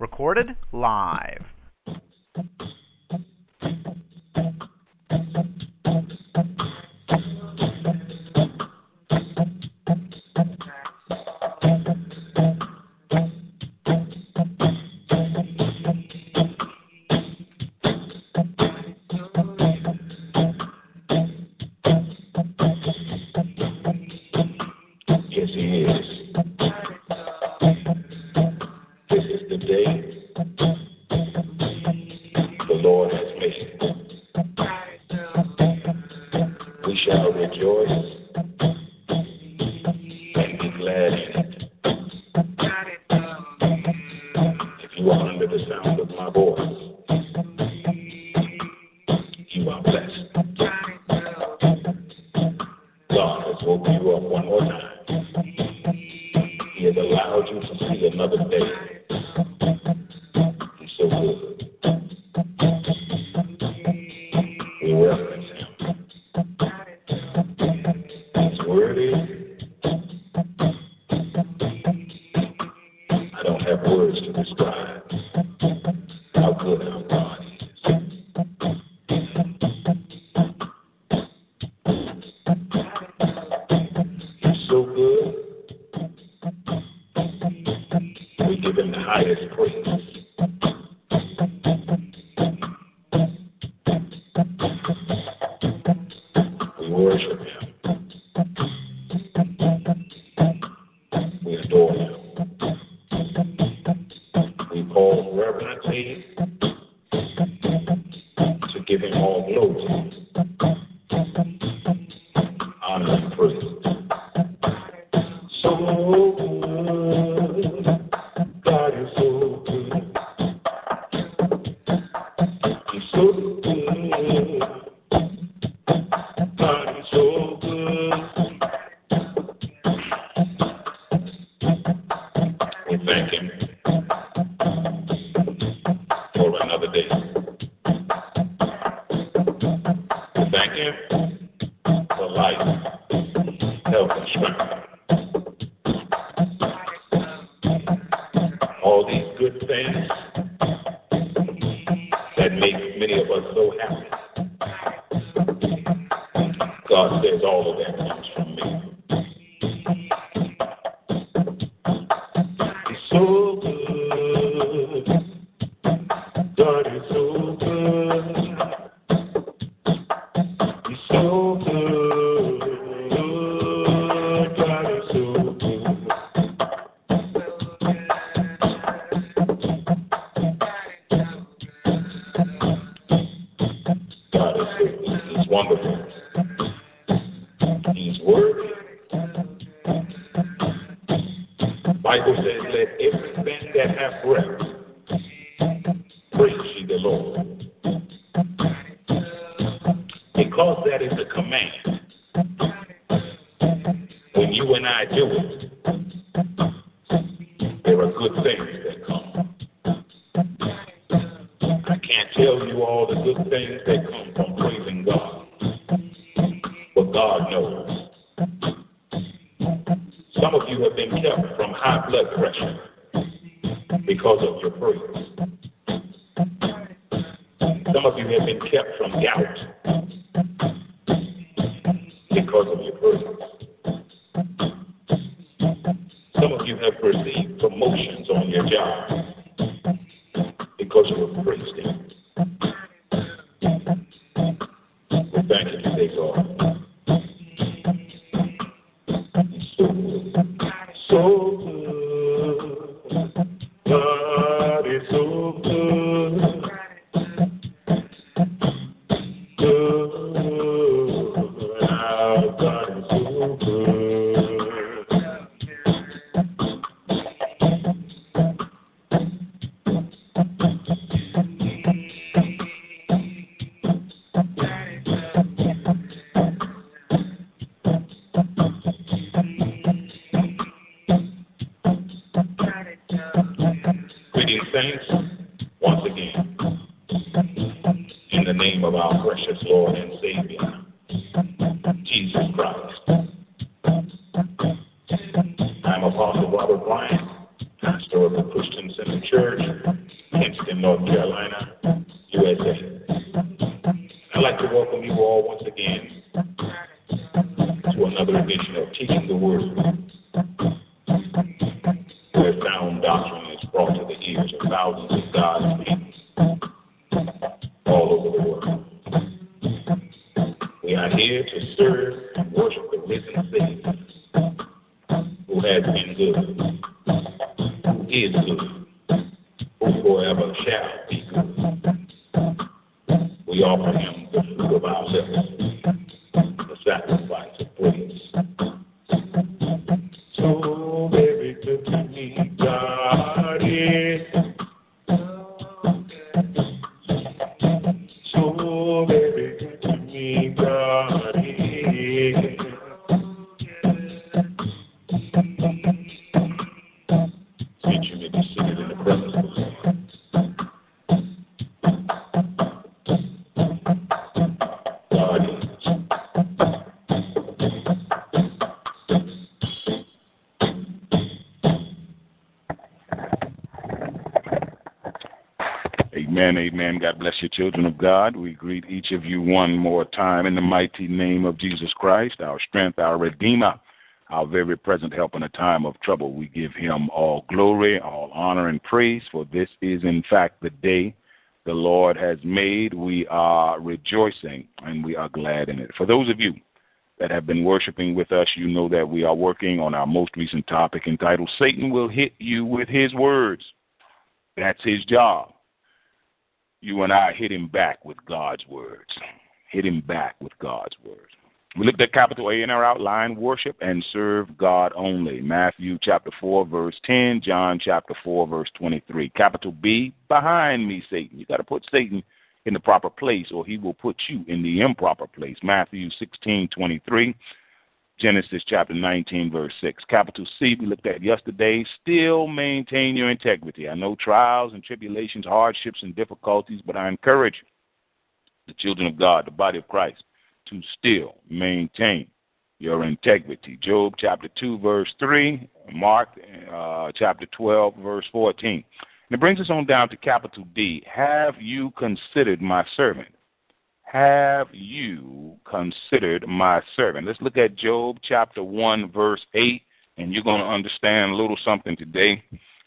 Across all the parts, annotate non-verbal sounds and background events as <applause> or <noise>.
Recorded live. Has you up one more time. He has allowed you to see another day. He's so good. Because of your praise. Some of you have received promotions on your job are here to serve and worship the risen Savior who has been good, who is good, each of you one more time in the mighty name of Jesus Christ, our strength, our Redeemer, our very present help in a time of trouble. We give him all glory, all honor, and praise, for this is, in fact, the day the Lord has made. We are rejoicing and we are glad in it. For those of you that have been worshiping with us, you know that we are working on our most recent topic entitled Satan Will Hit You with His Words. That's his job you and I hit him back with God's words. Hit him back with God's words. We looked at capital A in our outline worship and serve God only. Matthew chapter 4, verse 10, John chapter 4, verse 23. Capital B, behind me, Satan. You got to put Satan in the proper place or he will put you in the improper place. Matthew 16, 23. Genesis chapter 19, verse 6. Capital C, we looked at yesterday. Still maintain your integrity. I know trials and tribulations, hardships and difficulties, but I encourage the children of God, the body of Christ, to still maintain your integrity. Job chapter 2, verse 3. Mark uh, chapter 12, verse 14. And it brings us on down to capital D. Have you considered my servant? Have you considered my servant? Let's look at Job chapter 1, verse 8, and you're going to understand a little something today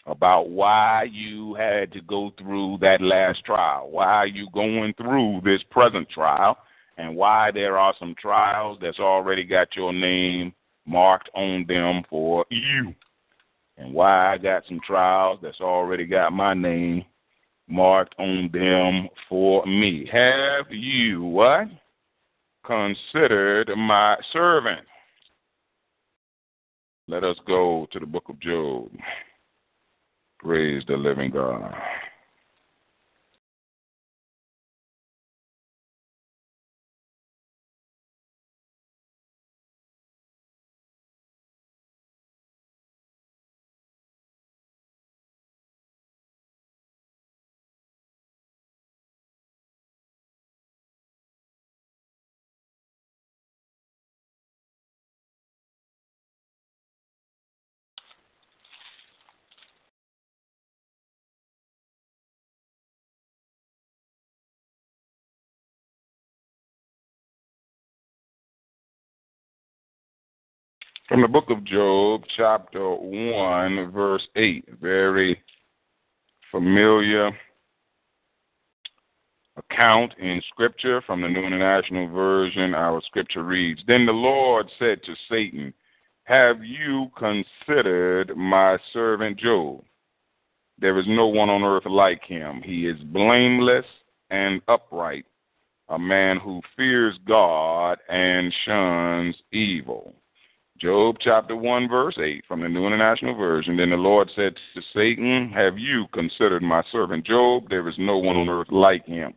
about why you had to go through that last trial, why you going through this present trial, and why there are some trials that's already got your name marked on them for you, and why I got some trials that's already got my name marked on them for me. Have you what? Considered my servant. Let us go to the book of Job. Praise the living God. From the book of Job, chapter 1, verse 8. Very familiar account in Scripture from the New International Version. Our Scripture reads Then the Lord said to Satan, Have you considered my servant Job? There is no one on earth like him. He is blameless and upright, a man who fears God and shuns evil. Job chapter 1, verse 8 from the New International Version. Then the Lord said to Satan, Have you considered my servant Job? There is no one on earth like him.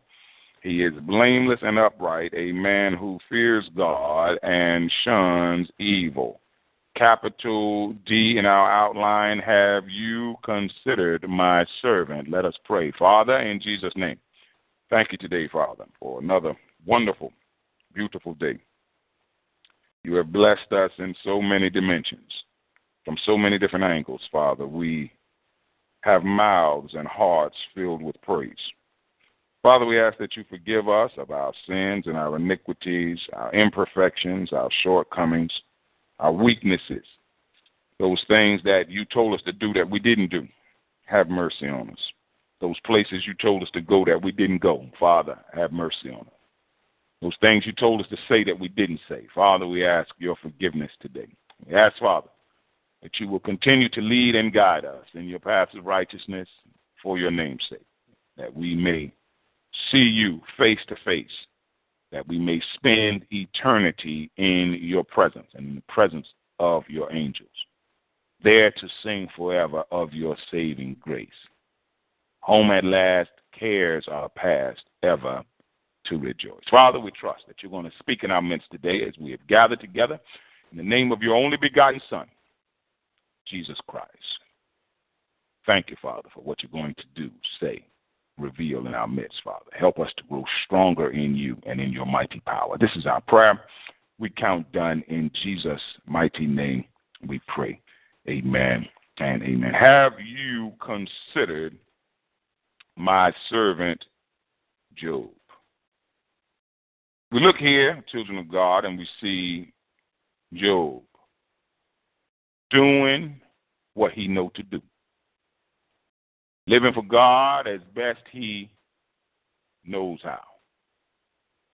He is blameless and upright, a man who fears God and shuns evil. capital D in our outline, have you considered my servant? Let us pray. Father, in Jesus' name, thank you today, Father, for another wonderful, beautiful day. You have blessed us in so many dimensions, from so many different angles, Father. We have mouths and hearts filled with praise. Father, we ask that you forgive us of our sins and our iniquities, our imperfections, our shortcomings, our weaknesses, those things that you told us to do that we didn't do. Have mercy on us. Those places you told us to go that we didn't go. Father, have mercy on us. Those things you told us to say that we didn't say. Father, we ask your forgiveness today. We ask, Father, that you will continue to lead and guide us in your paths of righteousness for your name's sake, that we may see you face to face, that we may spend eternity in your presence and in the presence of your angels, there to sing forever of your saving grace. Home at last, cares are past, ever to rejoice. Father, we trust that you're going to speak in our midst today as we have gathered together in the name of your only begotten Son, Jesus Christ. Thank you, Father, for what you're going to do, say, reveal in our midst, Father. Help us to grow stronger in you and in your mighty power. This is our prayer. We count done in Jesus' mighty name. We pray. Amen and amen. Have you considered my servant Job? We look here, children of God, and we see Job doing what he know to do. Living for God as best he knows how.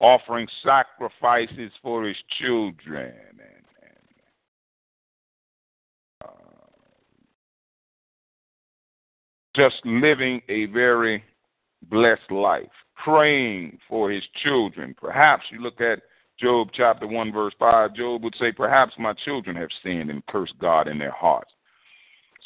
Offering sacrifices for his children and, and uh, just living a very blessed life, praying for his children. Perhaps you look at Job chapter 1, verse 5, Job would say, Perhaps my children have sinned and cursed God in their hearts.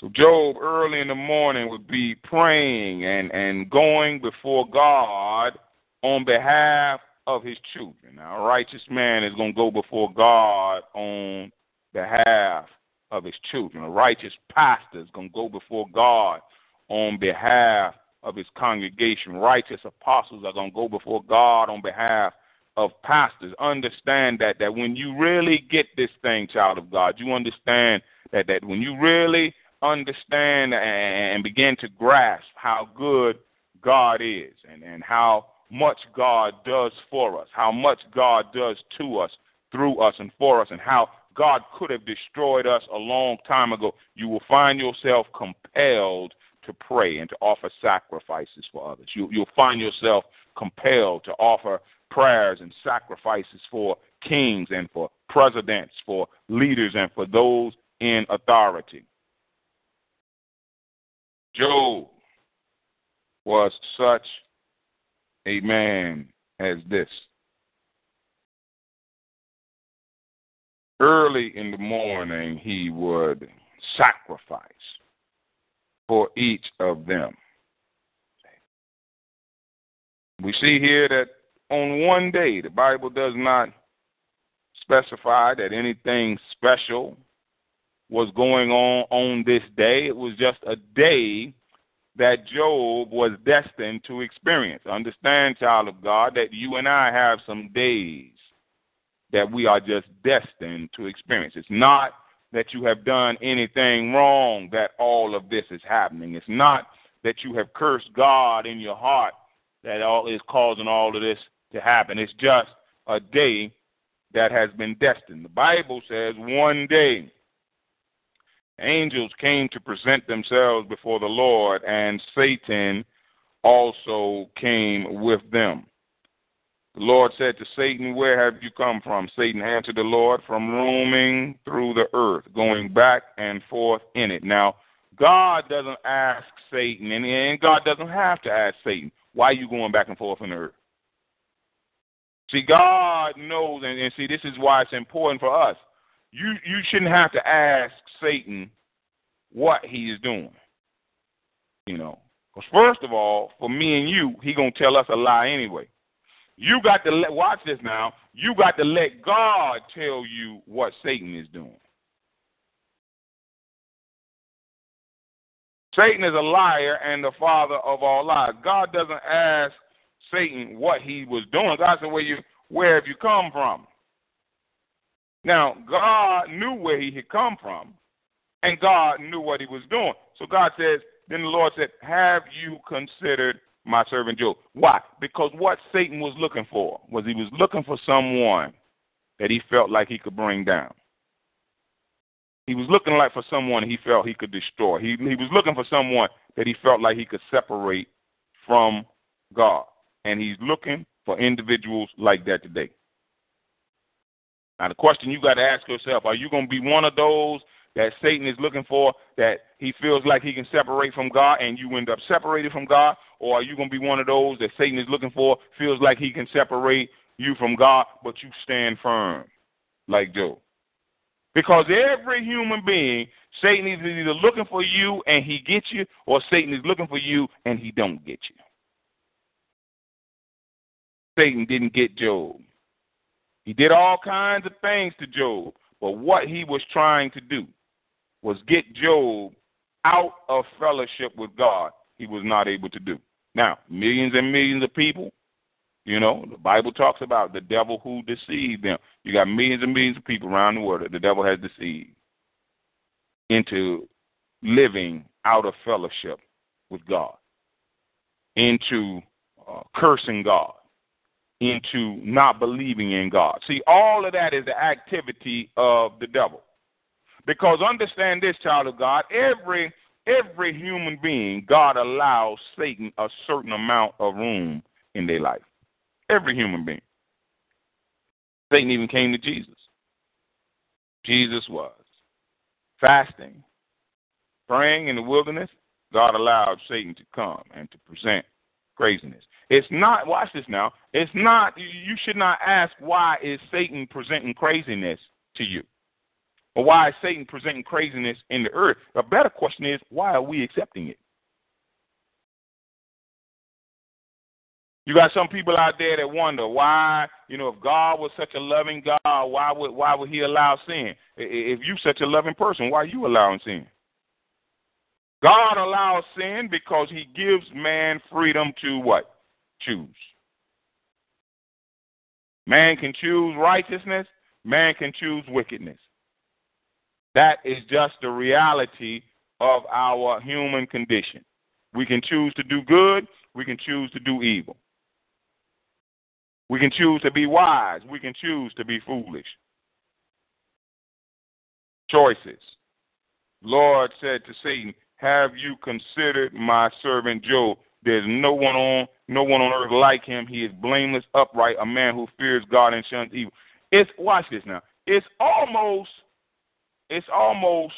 So Job early in the morning would be praying and, and going before God on behalf of his children. Now, a righteous man is going to go before God on behalf of his children. A righteous pastor is going to go before God on behalf of his congregation. Righteous apostles are going to go before God on behalf of pastors. Understand that that when you really get this thing, child of God, you understand that that when you really understand and begin to grasp how good God is and, and how much God does for us, how much God does to us, through us, and for us, and how God could have destroyed us a long time ago, you will find yourself compelled to pray and to offer sacrifices for others. You, you'll find yourself compelled to offer prayers and sacrifices for kings and for presidents, for leaders, and for those in authority. Job was such a man as this. Early in the morning, he would sacrifice for each of them. We see here that on one day, the Bible does not specify that anything special was going on on this day. It was just a day that Job was destined to experience. Understand, child of God, that you and I have some days that we are just destined to experience. It's not that you have done anything wrong that all of this is happening. It's not that you have cursed God in your heart that all is causing all of this to happen. It's just a day that has been destined. The Bible says one day angels came to present themselves before the Lord, and Satan also came with them. The Lord said to Satan, Where have you come from? Satan answered the Lord, From roaming through the earth, going back and forth in it. Now, God doesn't ask Satan, and God doesn't have to ask Satan, Why are you going back and forth in the earth? See, God knows, and, and see, this is why it's important for us you you shouldn't have to ask Satan what he is doing. You know, because first of all, for me and you, he gonna tell us a lie anyway. You got to let, watch this now. You got to let God tell you what Satan is doing. Satan is a liar and the father of all lies. God doesn't ask Satan what he was doing. God said, "Where you, where have you come from?" Now God knew where he had come from, and God knew what he was doing. So God says, then the Lord said, "Have you considered my servant Job? Why? Because what Satan was looking for was he was looking for someone that he felt like he could bring down. He was looking like for someone he felt he could destroy. He he was looking for someone that he felt like he could separate from God. And he's looking for individuals like that today. Now the question you got to ask yourself, are you going to be one of those that Satan is looking for that he feels like he can separate from God and you end up separated from God? Or are you going to be one of those that Satan is looking for, feels like he can separate you from God, but you stand firm like Job? Because every human being, Satan is either looking for you and he gets you, or Satan is looking for you and he don't get you. Satan didn't get Job. He did all kinds of things to Job, but what he was trying to do was get Job out of fellowship with God. He was not able to do. Now, millions and millions of people you know, the Bible talks about the devil who deceived them. You got millions and millions of people around the world that the devil has deceived into living out of fellowship with God, into uh, cursing God, into not believing in God. See, all of that is the activity of the devil. Because understand this, child of God, every every human being, God allows Satan a certain amount of room in their life. Every human being. Satan even came to Jesus. Jesus was fasting, praying in the wilderness. God allowed Satan to come and to present craziness. It's not, watch this now, it's not, you should not ask why is Satan presenting craziness to you? Or why is Satan presenting craziness in the earth? A better question is, why are we accepting it? You got some people out there that wonder why, you know, if God was such a loving God, why would why would He allow sin? If you such a loving person, why are you allowing sin? God allows sin because He gives man freedom to what? Choose. Man can choose righteousness. Man can choose wickedness. That is just the reality of our human condition. We can choose to do good. We can choose to do evil. We can choose to be wise. We can choose to be foolish. Choices. Lord said to Satan, Have you considered my servant Job? There's no one on no one on earth like him. He is blameless, upright, a man who fears God and shuns evil. It's watch this now. It's almost it's almost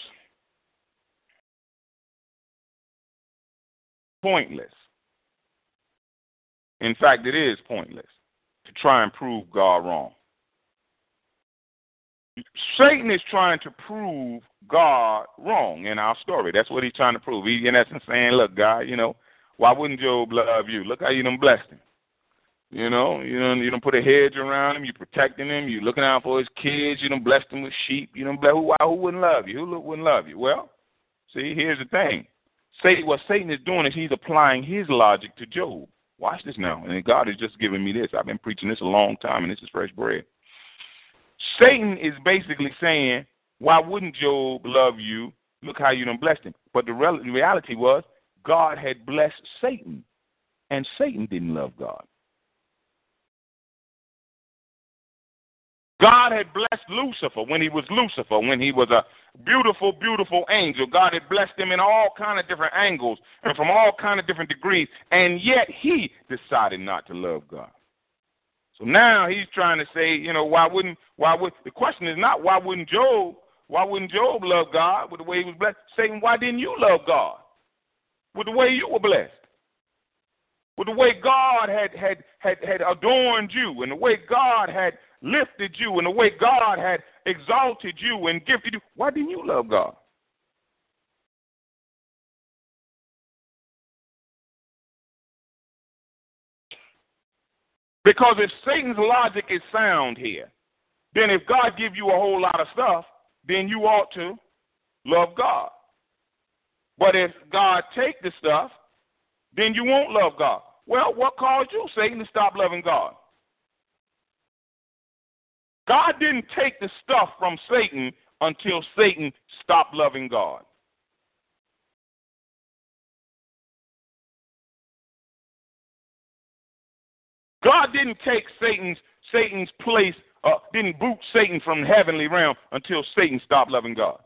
pointless. In fact, it is pointless to try and prove God wrong. Satan is trying to prove God wrong in our story. That's what he's trying to prove. He, in essence, saying, "Look, God, you know, why wouldn't Job love you? Look how you done blessed him. You know, you know, you don't put a hedge around him. You're protecting him. You're looking out for his kids. You don't bless him with sheep. You don't bless who? Who wouldn't love you? Who wouldn't love you? Well, see, here's the thing. Satan, what Satan is doing is he's applying his logic to Job. Watch this now. And God has just given me this. I've been preaching this a long time, and this is fresh bread. Satan is basically saying, Why wouldn't Job love you? Look how you done blessed him. But the reality was, God had blessed Satan, and Satan didn't love God. God had blessed Lucifer when he was Lucifer, when he was a beautiful, beautiful angel. God had blessed him in all kind of different angles and from all kind of different degrees, and yet he decided not to love God. So now he's trying to say, you know, why wouldn't why would the question is not why wouldn't Job why wouldn't Job love God with the way he was blessed? Satan, why didn't you love God with the way you were blessed? With the way God had had had, had adorned you and the way God had lifted you and the way God had exalted you and gifted you, why didn't you love God? Because if Satan's logic is sound here, then if God give you a whole lot of stuff, then you ought to love God. But if God take the stuff, then you won't love God. Well, what caused you, Satan, to stop loving God? God didn't take the stuff from Satan until Satan stopped loving God. God didn't take Satan's Satan's place, uh, didn't boot Satan from the heavenly realm until Satan stopped loving God.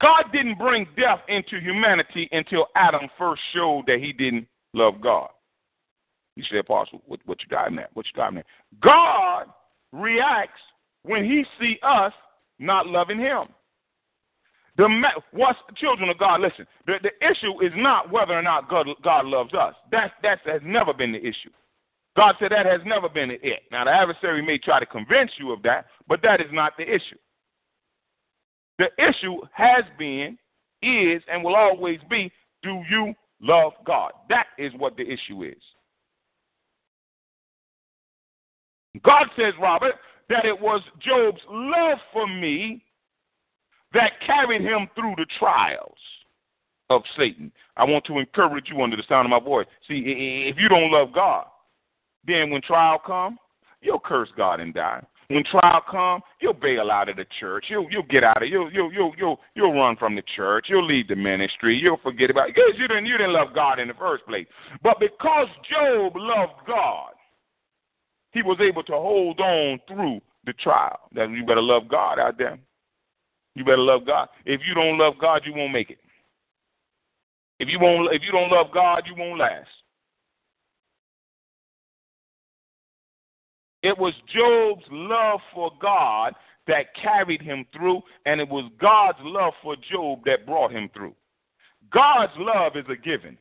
God didn't bring death into humanity until Adam first showed that he didn't love God. You say, Apostle, what, what you got in that? What you that? God reacts when he see us not loving him. The what's children of God? Listen, the, the issue is not whether or not God, God loves us. That that has never been the issue. God said that has never been it. Now the adversary may try to convince you of that, but that is not the issue. The issue has been, is, and will always be: Do you love God? That is what the issue is. God says, Robert, that it was Job's love for me that carried him through the trials of Satan. I want to encourage you under the sound of my voice. See, if you don't love God, then when trial come, you'll curse God and die. When trial come, you'll bail out of the church. You'll you'll get out of you'll you'll you'll you'll you'll run from the church. You'll leave the ministry. You'll forget about it because you didn't you didn't love God in the first place. But because Job loved God, he was able to hold on through the trial. That you better love God out there. You better love God. If you don't love God, you won't make it. If you won't, if you don't love God, you won't last. It was Job's love for God that carried him through, and it was God's love for Job that brought him through. God's love is a given.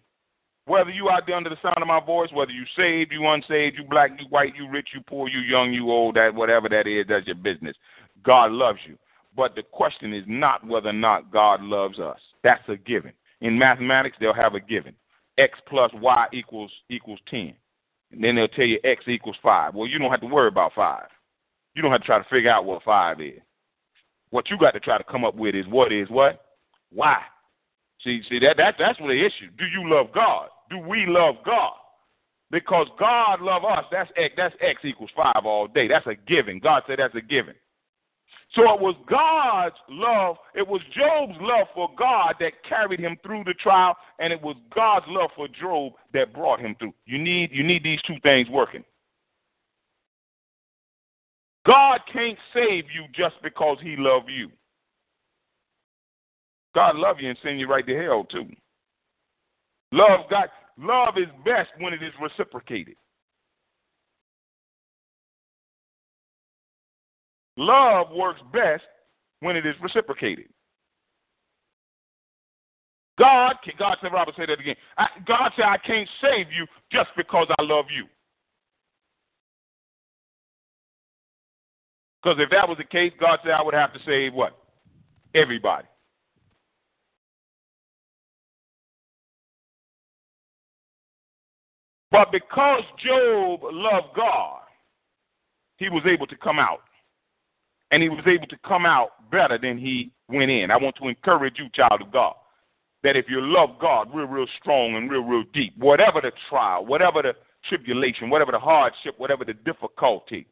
Whether you out there under the sound of my voice, whether you saved, you unsaved, you black, you white, you rich, you poor, you young, you old, that whatever that is, that's your business. God loves you. But the question is not whether or not God loves us. That's a given. In mathematics, they'll have a given. X plus Y equals equals ten. And then they'll tell you X equals five. Well, you don't have to worry about five. You don't have to try to figure out what five is. What you got to try to come up with is what is what? Why? See, see that, that that's the issue. Do you love God? Do we love God? Because God love us. That's X. That's X equals five all day. That's a given. God said that's a given. So it was God's love, it was Job's love for God that carried him through the trial, and it was God's love for Job that brought him through. You need you need these two things working. God can't save you just because he loved you. God love you and send you right to hell too. Love God love is best when it is reciprocated. Love works best when it is reciprocated. God, can God said, Robert, say that again. I, God said, I can't save you just because I love you. Because if that was the case, God said I would have to save what? Everybody. But because Job loved God, he was able to come out. And he was able to come out better than he went in. I want to encourage you, child of God, that if you love God real, real strong and real, real deep, whatever the trial, whatever the tribulation, whatever the hardship, whatever the difficulty,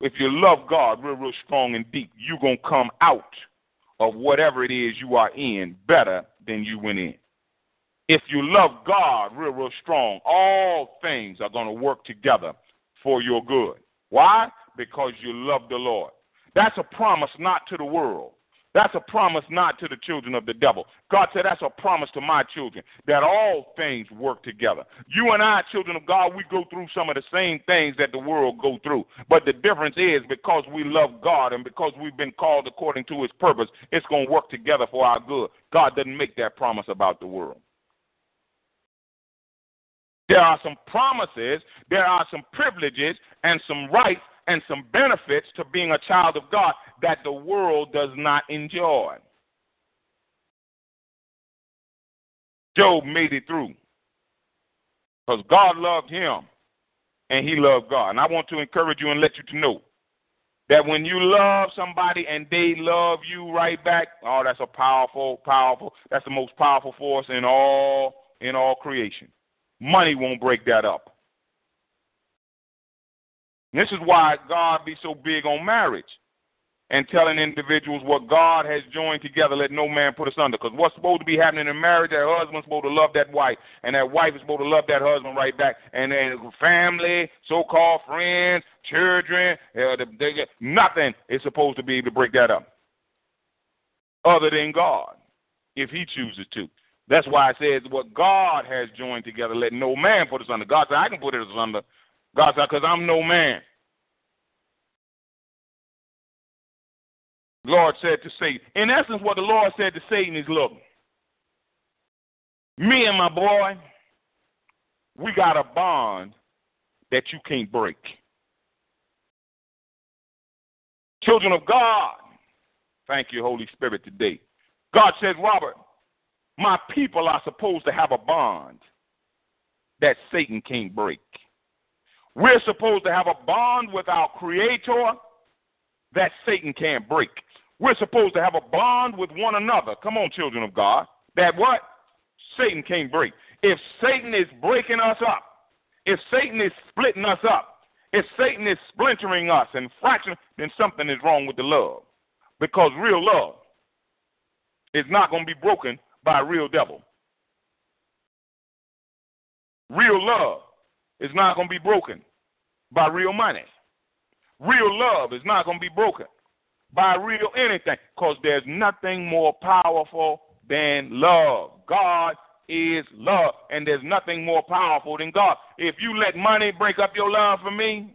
if you love God real, real strong and deep, you're going to come out of whatever it is you are in better than you went in. If you love God real, real strong, all things are going to work together for your good. Why? Because you love the Lord. That's a promise not to the world. That's a promise not to the children of the devil. God said that's a promise to my children that all things work together. You and I, children of God, we go through some of the same things that the world go through. But the difference is because we love God and because we've been called according to his purpose, it's going to work together for our good. God doesn't make that promise about the world. There are some promises, there are some privileges and some rights and some benefits to being a child of God that the world does not enjoy. Job made it through because God loved him and he loved God. And I want to encourage you and let you to know That when you love somebody and they love you right back, oh, that's a powerful, powerful. That's the most powerful force in all in all creation. Money won't break that up. This is why God be so big on marriage and telling individuals what God has joined together, let no man put asunder. Because what's supposed to be happening in marriage, that husband's supposed to love that wife, and that wife is supposed to love that husband right back. And then family, so-called friends, children, uh, the, the, nothing is supposed to be able to break that up, other than God, if He chooses to. That's why it says what God has joined together, let no man put asunder. God said, I can put it asunder. God said, because I'm no man. Lord said to Satan. In essence, what the Lord said to Satan is, look, me and my boy, we got a bond that you can't break. Children of God, thank you, Holy Spirit, today. God says, Robert, my people are supposed to have a bond that Satan can't break. We're supposed to have a bond with our Creator that Satan can't break. We're supposed to have a bond with one another. Come on, children of God. That what? Satan can't break. If Satan is breaking us up, if Satan is splitting us up, if Satan is splintering us and fracturing, then something is wrong with the love. Because real love is not going to be broken by a real devil. Real love is not going to be broken by real money. Real love is not going to be broken by real anything because there's nothing more powerful than love. God is love, and there's nothing more powerful than God. If you let money break up your love for me,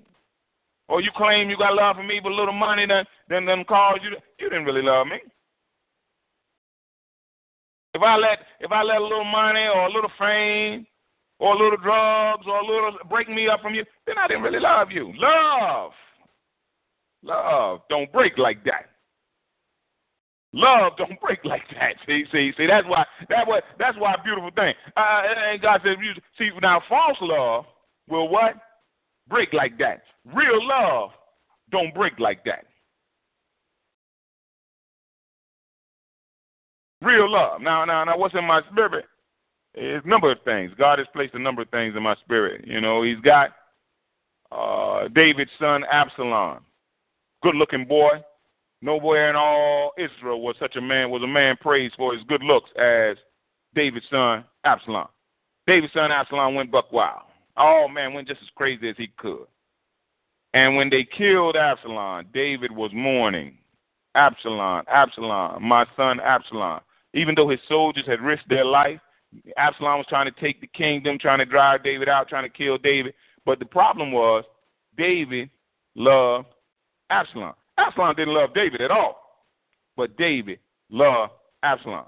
or you claim you got love for me, but little money then then then cause you you didn't really love me. If I let if I let a little money or a little fame or a little drugs or a little break me up from you, then I didn't really love you. Love Love don't break like that. Love don't <laughs> break like that. See, see, see. That's why. That what. That's why. Beautiful thing. Uh, and God says, see, now false love will what break like that. Real love don't break like that. Real love. Now, now, now. What's in my spirit? Is a number of things. God has placed a number of things in my spirit. You know, He's got uh, David's son Absalom good looking boy. Nowhere in all Israel was such a man was a man praised for his good looks as David's son Absalom. David's son Absalom went buck wild. Oh man, went just as crazy as he could. And when they killed Absalom, David was mourning. Absalom, Absalom, my son Absalom. Even though his soldiers had risked their life, Absalom was trying to take the kingdom, trying to drive David out, trying to kill David. But the problem was David loved Absalom. Absalom didn't love David at all, but David loved Absalom.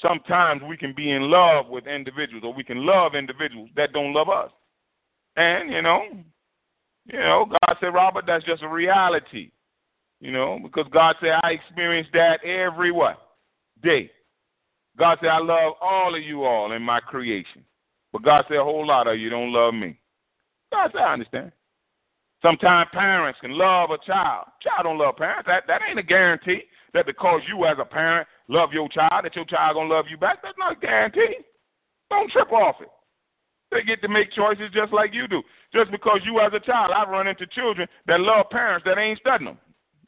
Sometimes we can be in love with individuals, or we can love individuals that don't love us. And you know, you know, God said, Robert, that's just a reality. You know, because God said I experience that every what day. God said I love all of you all in my creation, but God said a whole lot of you don't love me. God said I understand. Sometimes parents can love a child. Child don't love parents. That that ain't a guarantee that because you as a parent love your child, that your child gonna love you back. That's not a guarantee. Don't trip off it. They get to make choices just like you do. Just because you as a child, I've run into children that love parents that ain't studying them.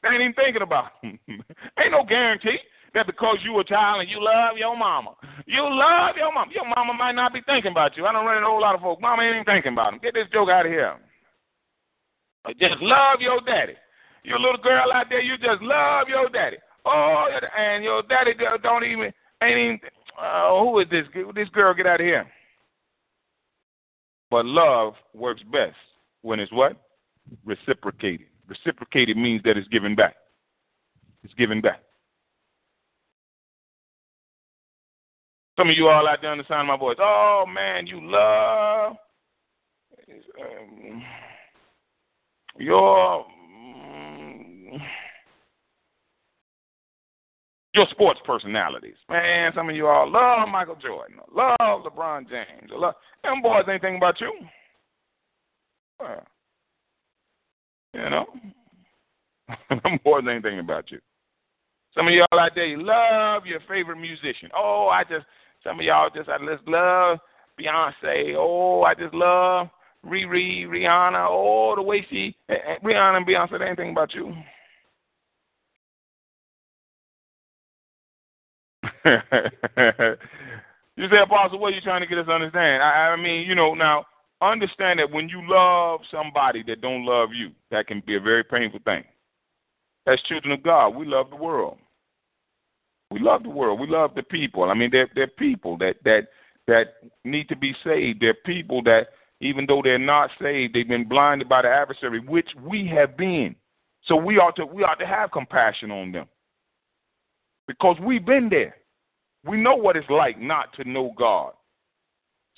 They ain't even thinking about <laughs> them. ain't no guarantee that because you a child and you love your mama, you love your mama. Your mama might not be thinking about you. I don't run into a whole lot of folks. Mama ain't even thinking about them. Get this joke out of here. Just love your daddy. You little girl out there, you just love your daddy. Oh, and your daddy don't even ain't even. Uh, who is this? This girl, get out of here. But love works best when it's what? Reciprocated. Reciprocated means that it's given back. It's given back. Some of you all out there on the sound of my voice. Oh man, you love. Um, your mm, your sports personalities. Man, some of you all love Michael Jordan, love LeBron James. Love, them boys ain't thinking about you. Well, you know. more than anything about you. Some of y'all out there, you love your favorite musician. Oh, I just, some of y'all just, I just love Beyonce. Oh, I just love Riri, Rihanna. Oh, the way she, eh, eh, Rihanna and Beyonce, anything about you. <laughs> you say, Apostle, what are you trying to get us to understand? I, I mean, you know, now understand that when you love somebody that don't love you, that can be a very painful thing. As children of God, we love the world. We love the world. We love the people. I mean, they're they're people that that that need to be saved. They're people that even though they're not saved, they've been blinded by the adversary, which we have been. So we ought to we ought to have compassion on them because we've been there. We know what it's like not to know God.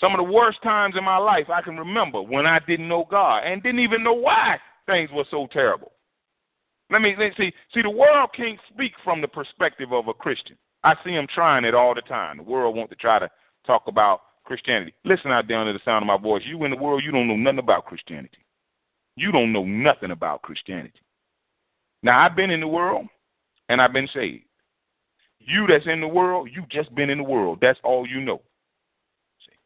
Some of the worst times in my life I can remember when I didn't know God and didn't even know why things were so terrible. Let me, let see. See, the world can't speak from the perspective of a Christian. I see them trying it all the time. The world wants to try to talk about Christianity. Listen out there under the sound of my voice. You in the world, you don't know nothing about Christianity. You don't know nothing about Christianity. Now, I've been in the world and I've been saved. You that's in the world, you just been in the world. That's all you know. See?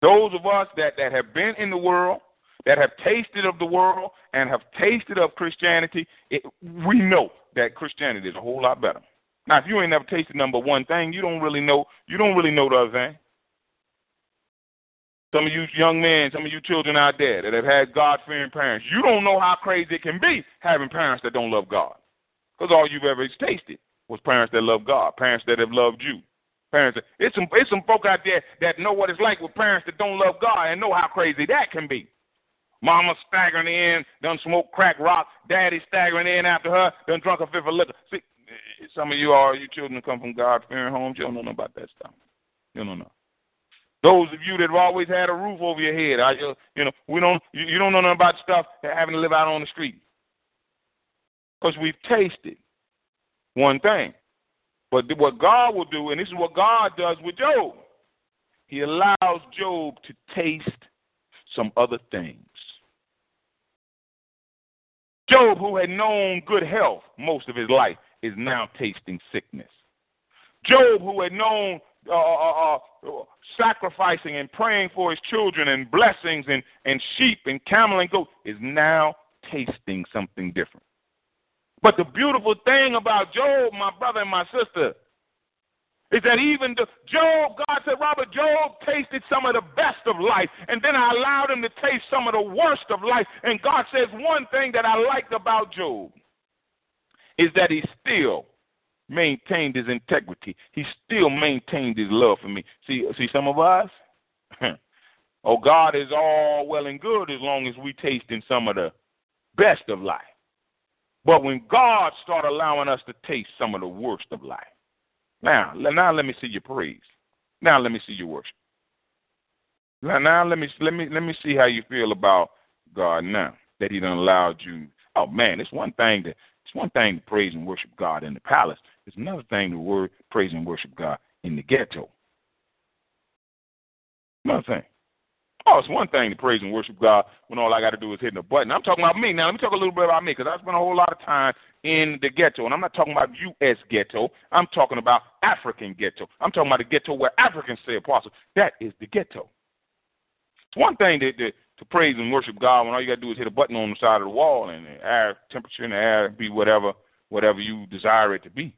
Those of us that, that have been in the world, that have tasted of the world and have tasted of Christianity, it, we know that Christianity is a whole lot better. Now, if you ain't never tasted number one thing, you don't really know. You don't really know the other thing. Some of you young men, some of you children out there that have had God fearing parents, you don't know how crazy it can be having parents that don't love God. Because all you've ever tasted was parents that love God, parents that have loved you. Parents, that, it's some it's some folk out there that know what it's like with parents that don't love God and know how crazy that can be. Mama staggering in, done smoke crack rock. Daddy staggering in after her, done drunk a fifth of liquor. See, some of you are you children come from God fearing homes. You don't know about that stuff. You don't know. Those of you that have always had a roof over your head, I, uh, you know, we don't. You, you don't know nothing about stuff having to live out on the street. Because we've tasted one thing. But what God will do, and this is what God does with Job, He allows Job to taste some other things. Job, who had known good health most of his life, is now tasting sickness. Job, who had known uh, uh, uh, sacrificing and praying for his children and blessings and, and sheep and camel and goat, is now tasting something different. But the beautiful thing about Job, my brother and my sister, is that even the Job, God said, Robert, Job tasted some of the best of life, and then I allowed him to taste some of the worst of life. And God says one thing that I liked about Job is that he still maintained his integrity. He still maintained his love for me. See, see, some of us, <laughs> oh, God is all well and good as long as we taste in some of the best of life. But when God start allowing us to taste some of the worst of life, now, now let me see your praise. Now let me see your worship. Now, now let me let me let me see how you feel about God now that He done allowed you. Oh man, it's one thing to it's one thing to praise and worship God in the palace. It's another thing to word praise and worship God in the ghetto. Another thing. Oh, it's one thing to praise and worship God when all I got to do is hit the button. I'm talking about me. Now, let me talk a little bit about me because I spent a whole lot of time in the ghetto. And I'm not talking about U.S. ghetto. I'm talking about African ghetto. I'm talking about the ghetto where Africans say apostle. That is the ghetto. It's one thing to, to, to praise and worship God when all you got to do is hit a button on the side of the wall and the air temperature in the air be whatever whatever you desire it to be.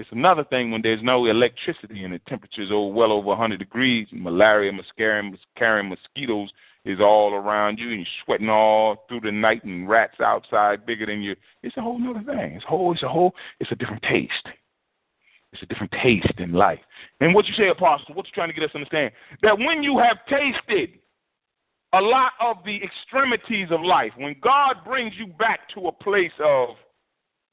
It's another thing when there's no electricity and the temperature's are well over 100 degrees, malaria, carrying, carrying mosquitoes is all around you, and you're sweating all through the night, and rats outside bigger than you. It's a whole other thing. It's a whole. It's a whole. It's a different taste. It's a different taste in life. And what you say, Apostle, what you trying to get us to understand? That when you have tasted a lot of the extremities of life, when God brings you back to a place of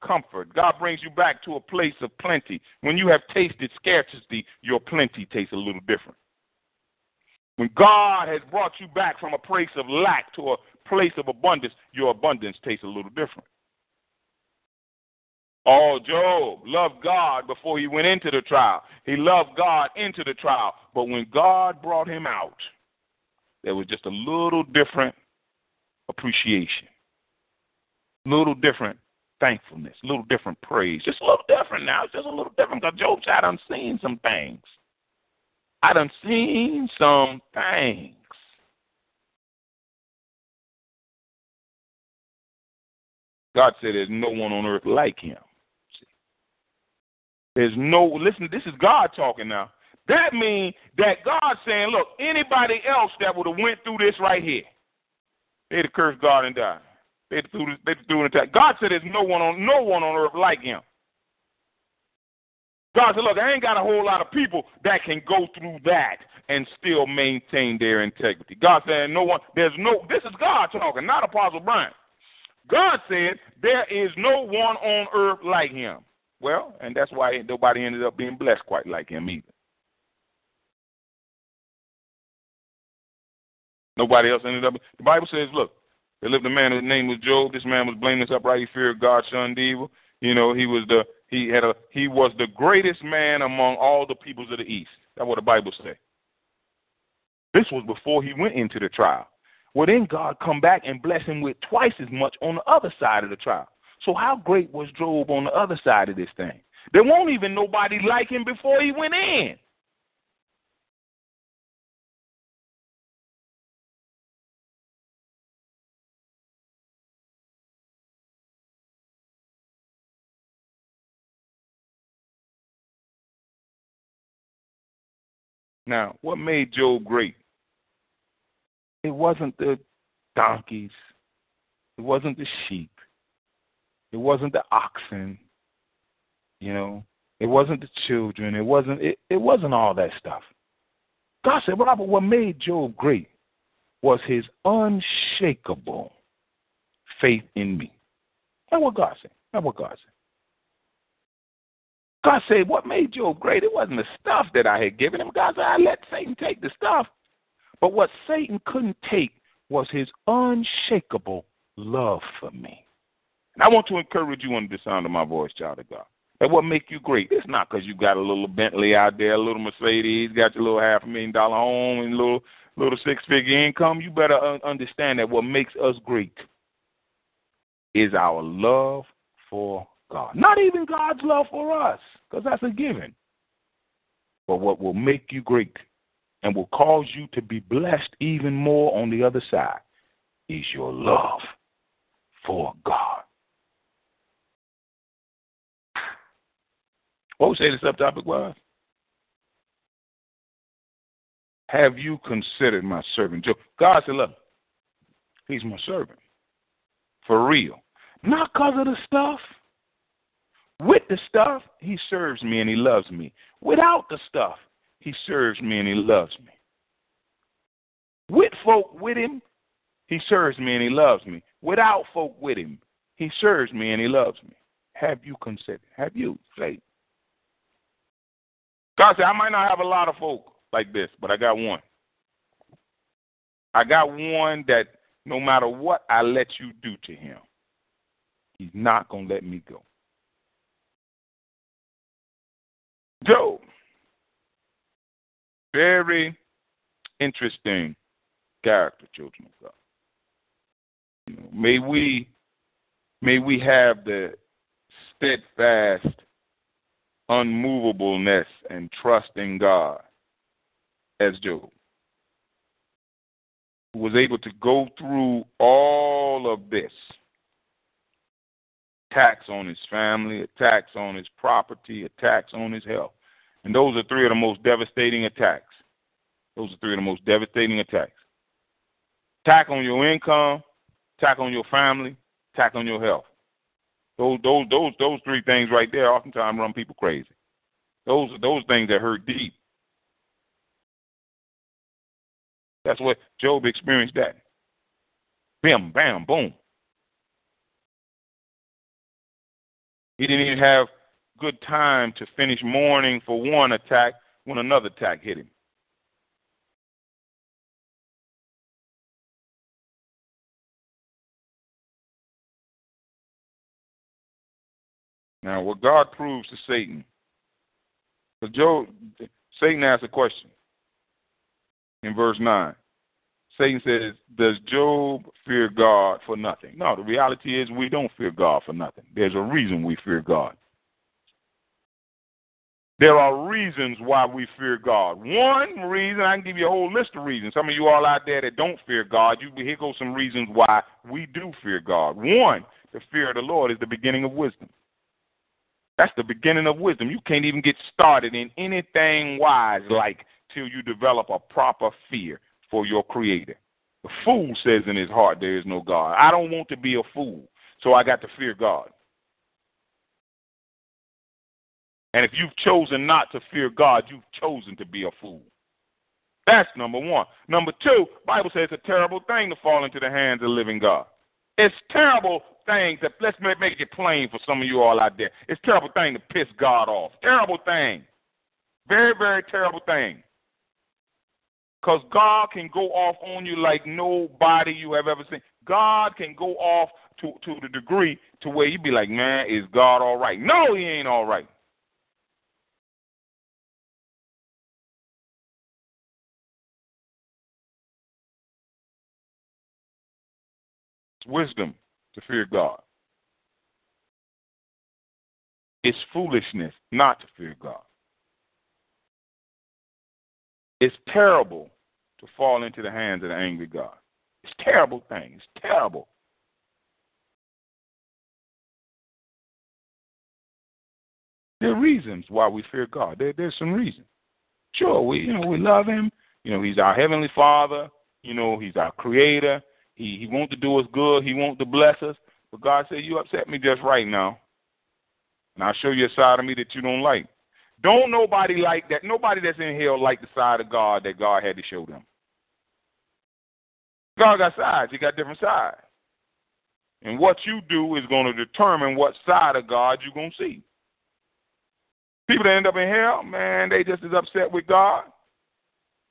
comfort. God brings you back to a place of plenty. When you have tasted scarcity, your plenty tastes a little different. When God has brought you back from a place of lack to a place of abundance, your abundance tastes a little different. Oh, Job loved God before he went into the trial. He loved God into the trial. But when God brought him out, there was just a little different appreciation. little different thankfulness, a little different praise. Just a little different now. It's just a little different because Job said, I done seen some things. I done seen some things. God said there's no one on earth like him. There's no, listen, this is God talking now. That means that God's saying, look, anybody else that would have went through this right here, they'd have cursed God and died. They'd threw, they'd threw an attack. God said there's no one on no one on earth like him. God said, look, I ain't got a whole lot of people that can go through that and still maintain their integrity. God said, no one, there's no, this is God talking, not Apostle Brian. God said, there is no one on earth like him. Well, and that's why nobody ended up being blessed quite like him either. Nobody else ended up. The Bible says, look, there lived a man whose name was Job. This man was blameless, upright. He feared God, shunned evil. You know, he was the he had a he was the greatest man among all the peoples of the east. That's what the Bible says. This was before he went into the trial. Well, then God come back and bless him with twice as much on the other side of the trial. So how great was Job on the other side of this thing? There won't even nobody like him before he went in. Now, what made Job great? It wasn't the donkeys, it wasn't the sheep, it wasn't the oxen, you know, it wasn't the children, it wasn't it, it wasn't all that stuff. God said, Robert, what made Job great was his unshakable faith in me. That's what God said. That's what God said. God said, What made Job great? It wasn't the stuff that I had given him. God said, I let Satan take the stuff. But what Satan couldn't take was his unshakable love for me. And I want to encourage you under the sound of my voice, child of God. That what make you great. It's not because you got a little Bentley out there, a little Mercedes, got your little half a million dollar home and little little six figure income. You better understand that what makes us great is our love for God. Not even God's love for us, because that's a given. But what will make you great and will cause you to be blessed even more on the other side is your love for God. What would say the subtopic was? Have you considered my servant Job? God said, Look, he's my servant. For real. Not because of the stuff. With the stuff, he serves me and he loves me. Without the stuff, he serves me and he loves me. With folk with him, he serves me and he loves me. Without folk with him, he serves me and he loves me. Have you considered? Have you? faith? God said, I might not have a lot of folk like this, but I got one. I got one that no matter what I let you do to him, he's not going to let me go. Job. Very interesting character, children of God. You know, may we may we have the steadfast unmovableness and trust in God as Job, who was able to go through all of this attacks on his family, attacks on his property, attacks on his health. And those are three of the most devastating attacks. Those are three of the most devastating attacks. Attack on your income, attack on your family, attack on your health. Those those those those three things right there oftentimes run people crazy. Those those things that hurt deep. That's what Job experienced that. Bam, bam, boom. He didn't even have good time to finish mourning for one attack when another attack hit him. Now, what God proves to Satan, because Job, Satan asked a question in verse 9. Satan says, Does Job fear God for nothing? No, the reality is we don't fear God for nothing. There's a reason we fear God. There are reasons why we fear God. One reason, I can give you a whole list of reasons. Some of you all out there that don't fear God, you here go some reasons why we do fear God. One, the fear of the Lord is the beginning of wisdom. That's the beginning of wisdom. You can't even get started in anything wise like till you develop a proper fear for your creator. The fool says in his heart there is no God. I don't want to be a fool, so I got to fear God. And if you've chosen not to fear God, you've chosen to be a fool. That's number one. Number two, Bible says it's a terrible thing to fall into the hands of living God. It's terrible things that let's make it plain for some of you all out there. It's terrible thing to piss God off. Terrible thing. Very, very terrible thing. Because God can go off on you like nobody you have ever seen. God can go off to, to the degree to where you be like, man, is God all right? No, he ain't all right. It's wisdom to fear God. It's foolishness not to fear God. It's terrible to fall into the hands of the angry God. It's terrible thing. It's terrible. There are reasons why we fear God. There, there's some reasons. Sure, we you know we love Him. You know He's our heavenly Father. You know He's our Creator. He he wants to do us good. He wants to bless us. But God said, You upset me just right now. And I'll show you a side of me that you don't like. Don't nobody like that. Nobody that's in hell like the side of God that God had to show them. God got sides. He got different sides. And what you do is going to determine what side of God you're going to see. People that end up in hell, man, they just as upset with God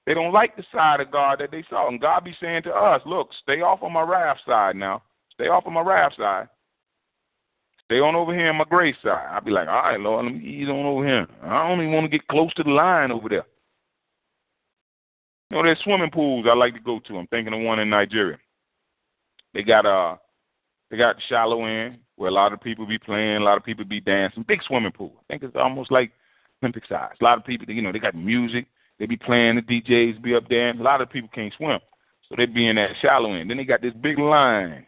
they don't like the side of God that they saw. And God be saying to us, look, stay off on my wrath side now. Stay off on my wrath side. Stay on over here on my grace side. I'll be like, all right, Lord, let me ease on over here. I don't even want to get close to the line over there. You know, there's swimming pools I like to go to. I'm thinking of one in Nigeria. They got uh they got shallow end where a lot of people be playing, a lot of people be dancing. Big swimming pool. I think it's almost like Olympic size. A lot of people, you know, they got music. They be playing, the DJs be up there, and a lot of people can't swim. So they be in that shallow end. Then they got this big line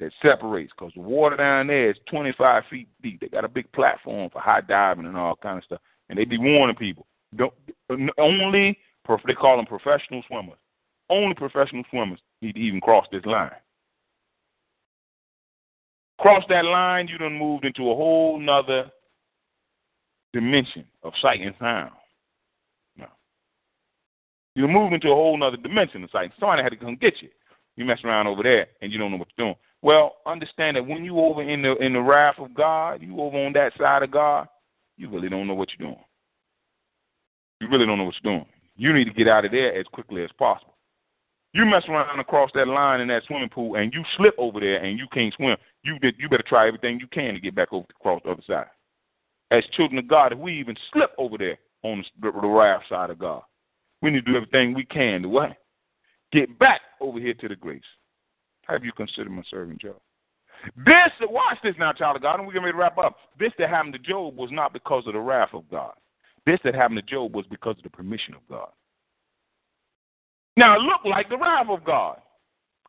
that separates because the water down there is 25 feet deep. They got a big platform for high diving and all kind of stuff. And they be warning people. Don't, only, they call them professional swimmers. Only professional swimmers need to even cross this line. Cross that line, you done moved into a whole nother dimension of sight and sound. You're moving to a whole nother dimension. It's like somebody had to come get you. You mess around over there and you don't know what you're doing. Well, understand that when you over in the in the wrath of God, you over on that side of God, you really don't know what you're doing. You really don't know what you're doing. You need to get out of there as quickly as possible. You mess around across that line in that swimming pool and you slip over there and you can't swim. You you better try everything you can to get back over across the other side. As children of God, if we even slip over there on the, the wrath side of God, we need to do everything we can to what? Get back over here to the grace. Have you considered my servant Job? This, watch this now, child of God, and we're going to wrap up. This that happened to Job was not because of the wrath of God. This that happened to Job was because of the permission of God. Now, it looked like the wrath of God.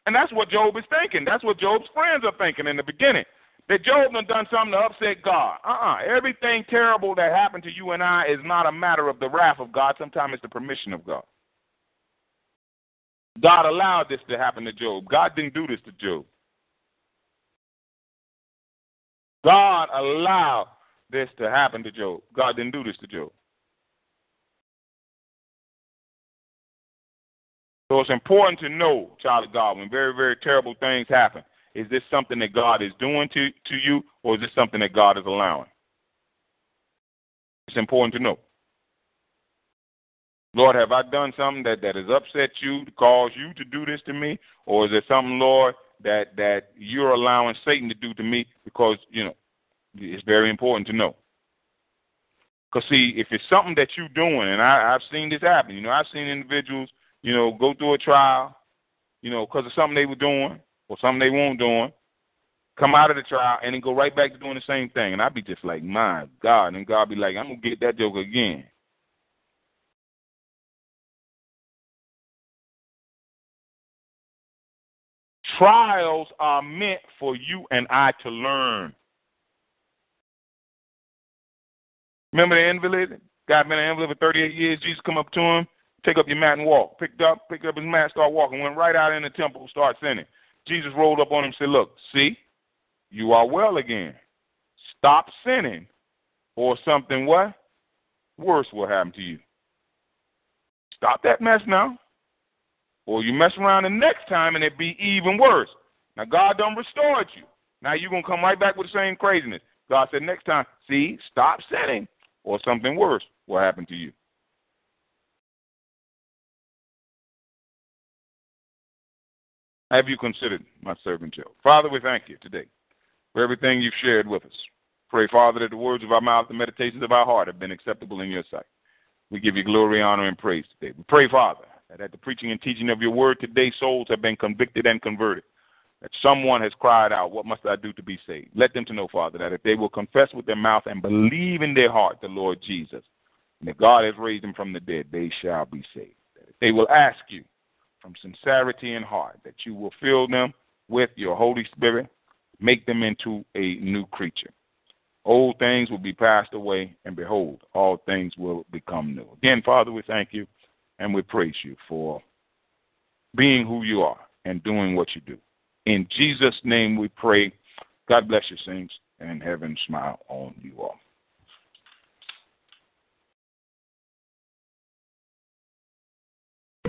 And that's what Job is thinking. That's what Job's friends are thinking in the beginning that Job done done something to upset God. Uh-uh. Everything terrible that happened to you and I is not a matter of the wrath of God. Sometimes it's the permission of God. God allowed this to happen to Job. God didn't do this to Job. God allowed this to happen to Job. God didn't do this to Job. So it's important to know, child of God, when very, very terrible things happen, is this something that God is doing to, to you, or is this something that God is allowing? It's important to know. Lord, have I done something that, that has upset you to cause you to do this to me? Or is it something, Lord, that, that you're allowing Satan to do to me? Because, you know, it's very important to know. Because, see, if it's something that you're doing, and I, I've seen this happen, you know, I've seen individuals, you know, go through a trial, you know, because of something they were doing or something they weren't doing, come out of the trial and then go right back to doing the same thing. And I'd be just like, my God. And God be like, I'm going to get that joke again. Trials are meant for you and I to learn. Remember the invalid? God been an invalid for 38 years. Jesus come up to him, take up your mat and walk. Picked up, picked up his mat, start walking. Went right out in the temple, start sinning. Jesus rolled up on him and said, Look, see, you are well again. Stop sinning, or something what? Worse will happen to you. Stop that mess now. Or you mess around the next time and it be even worse. Now God done restored you. Now you're gonna come right back with the same craziness. God said next time, see, stop sinning, or something worse will happen to you. Have you considered my servant Job? Father, we thank you today for everything you've shared with us. Pray, Father, that the words of our mouth, the meditations of our heart have been acceptable in your sight. We give you glory, honor, and praise today. We pray, Father, that at the preaching and teaching of your word today, souls have been convicted and converted. That someone has cried out, What must I do to be saved? Let them to know, Father, that if they will confess with their mouth and believe in their heart the Lord Jesus, and if God has raised him from the dead, they shall be saved. That they will ask you from sincerity and heart, that you will fill them with your Holy Spirit, make them into a new creature. Old things will be passed away, and behold, all things will become new. Again, Father, we thank you and we praise you for being who you are and doing what you do. In Jesus' name we pray. God bless you, saints, and heaven smile on you all.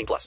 18 plus.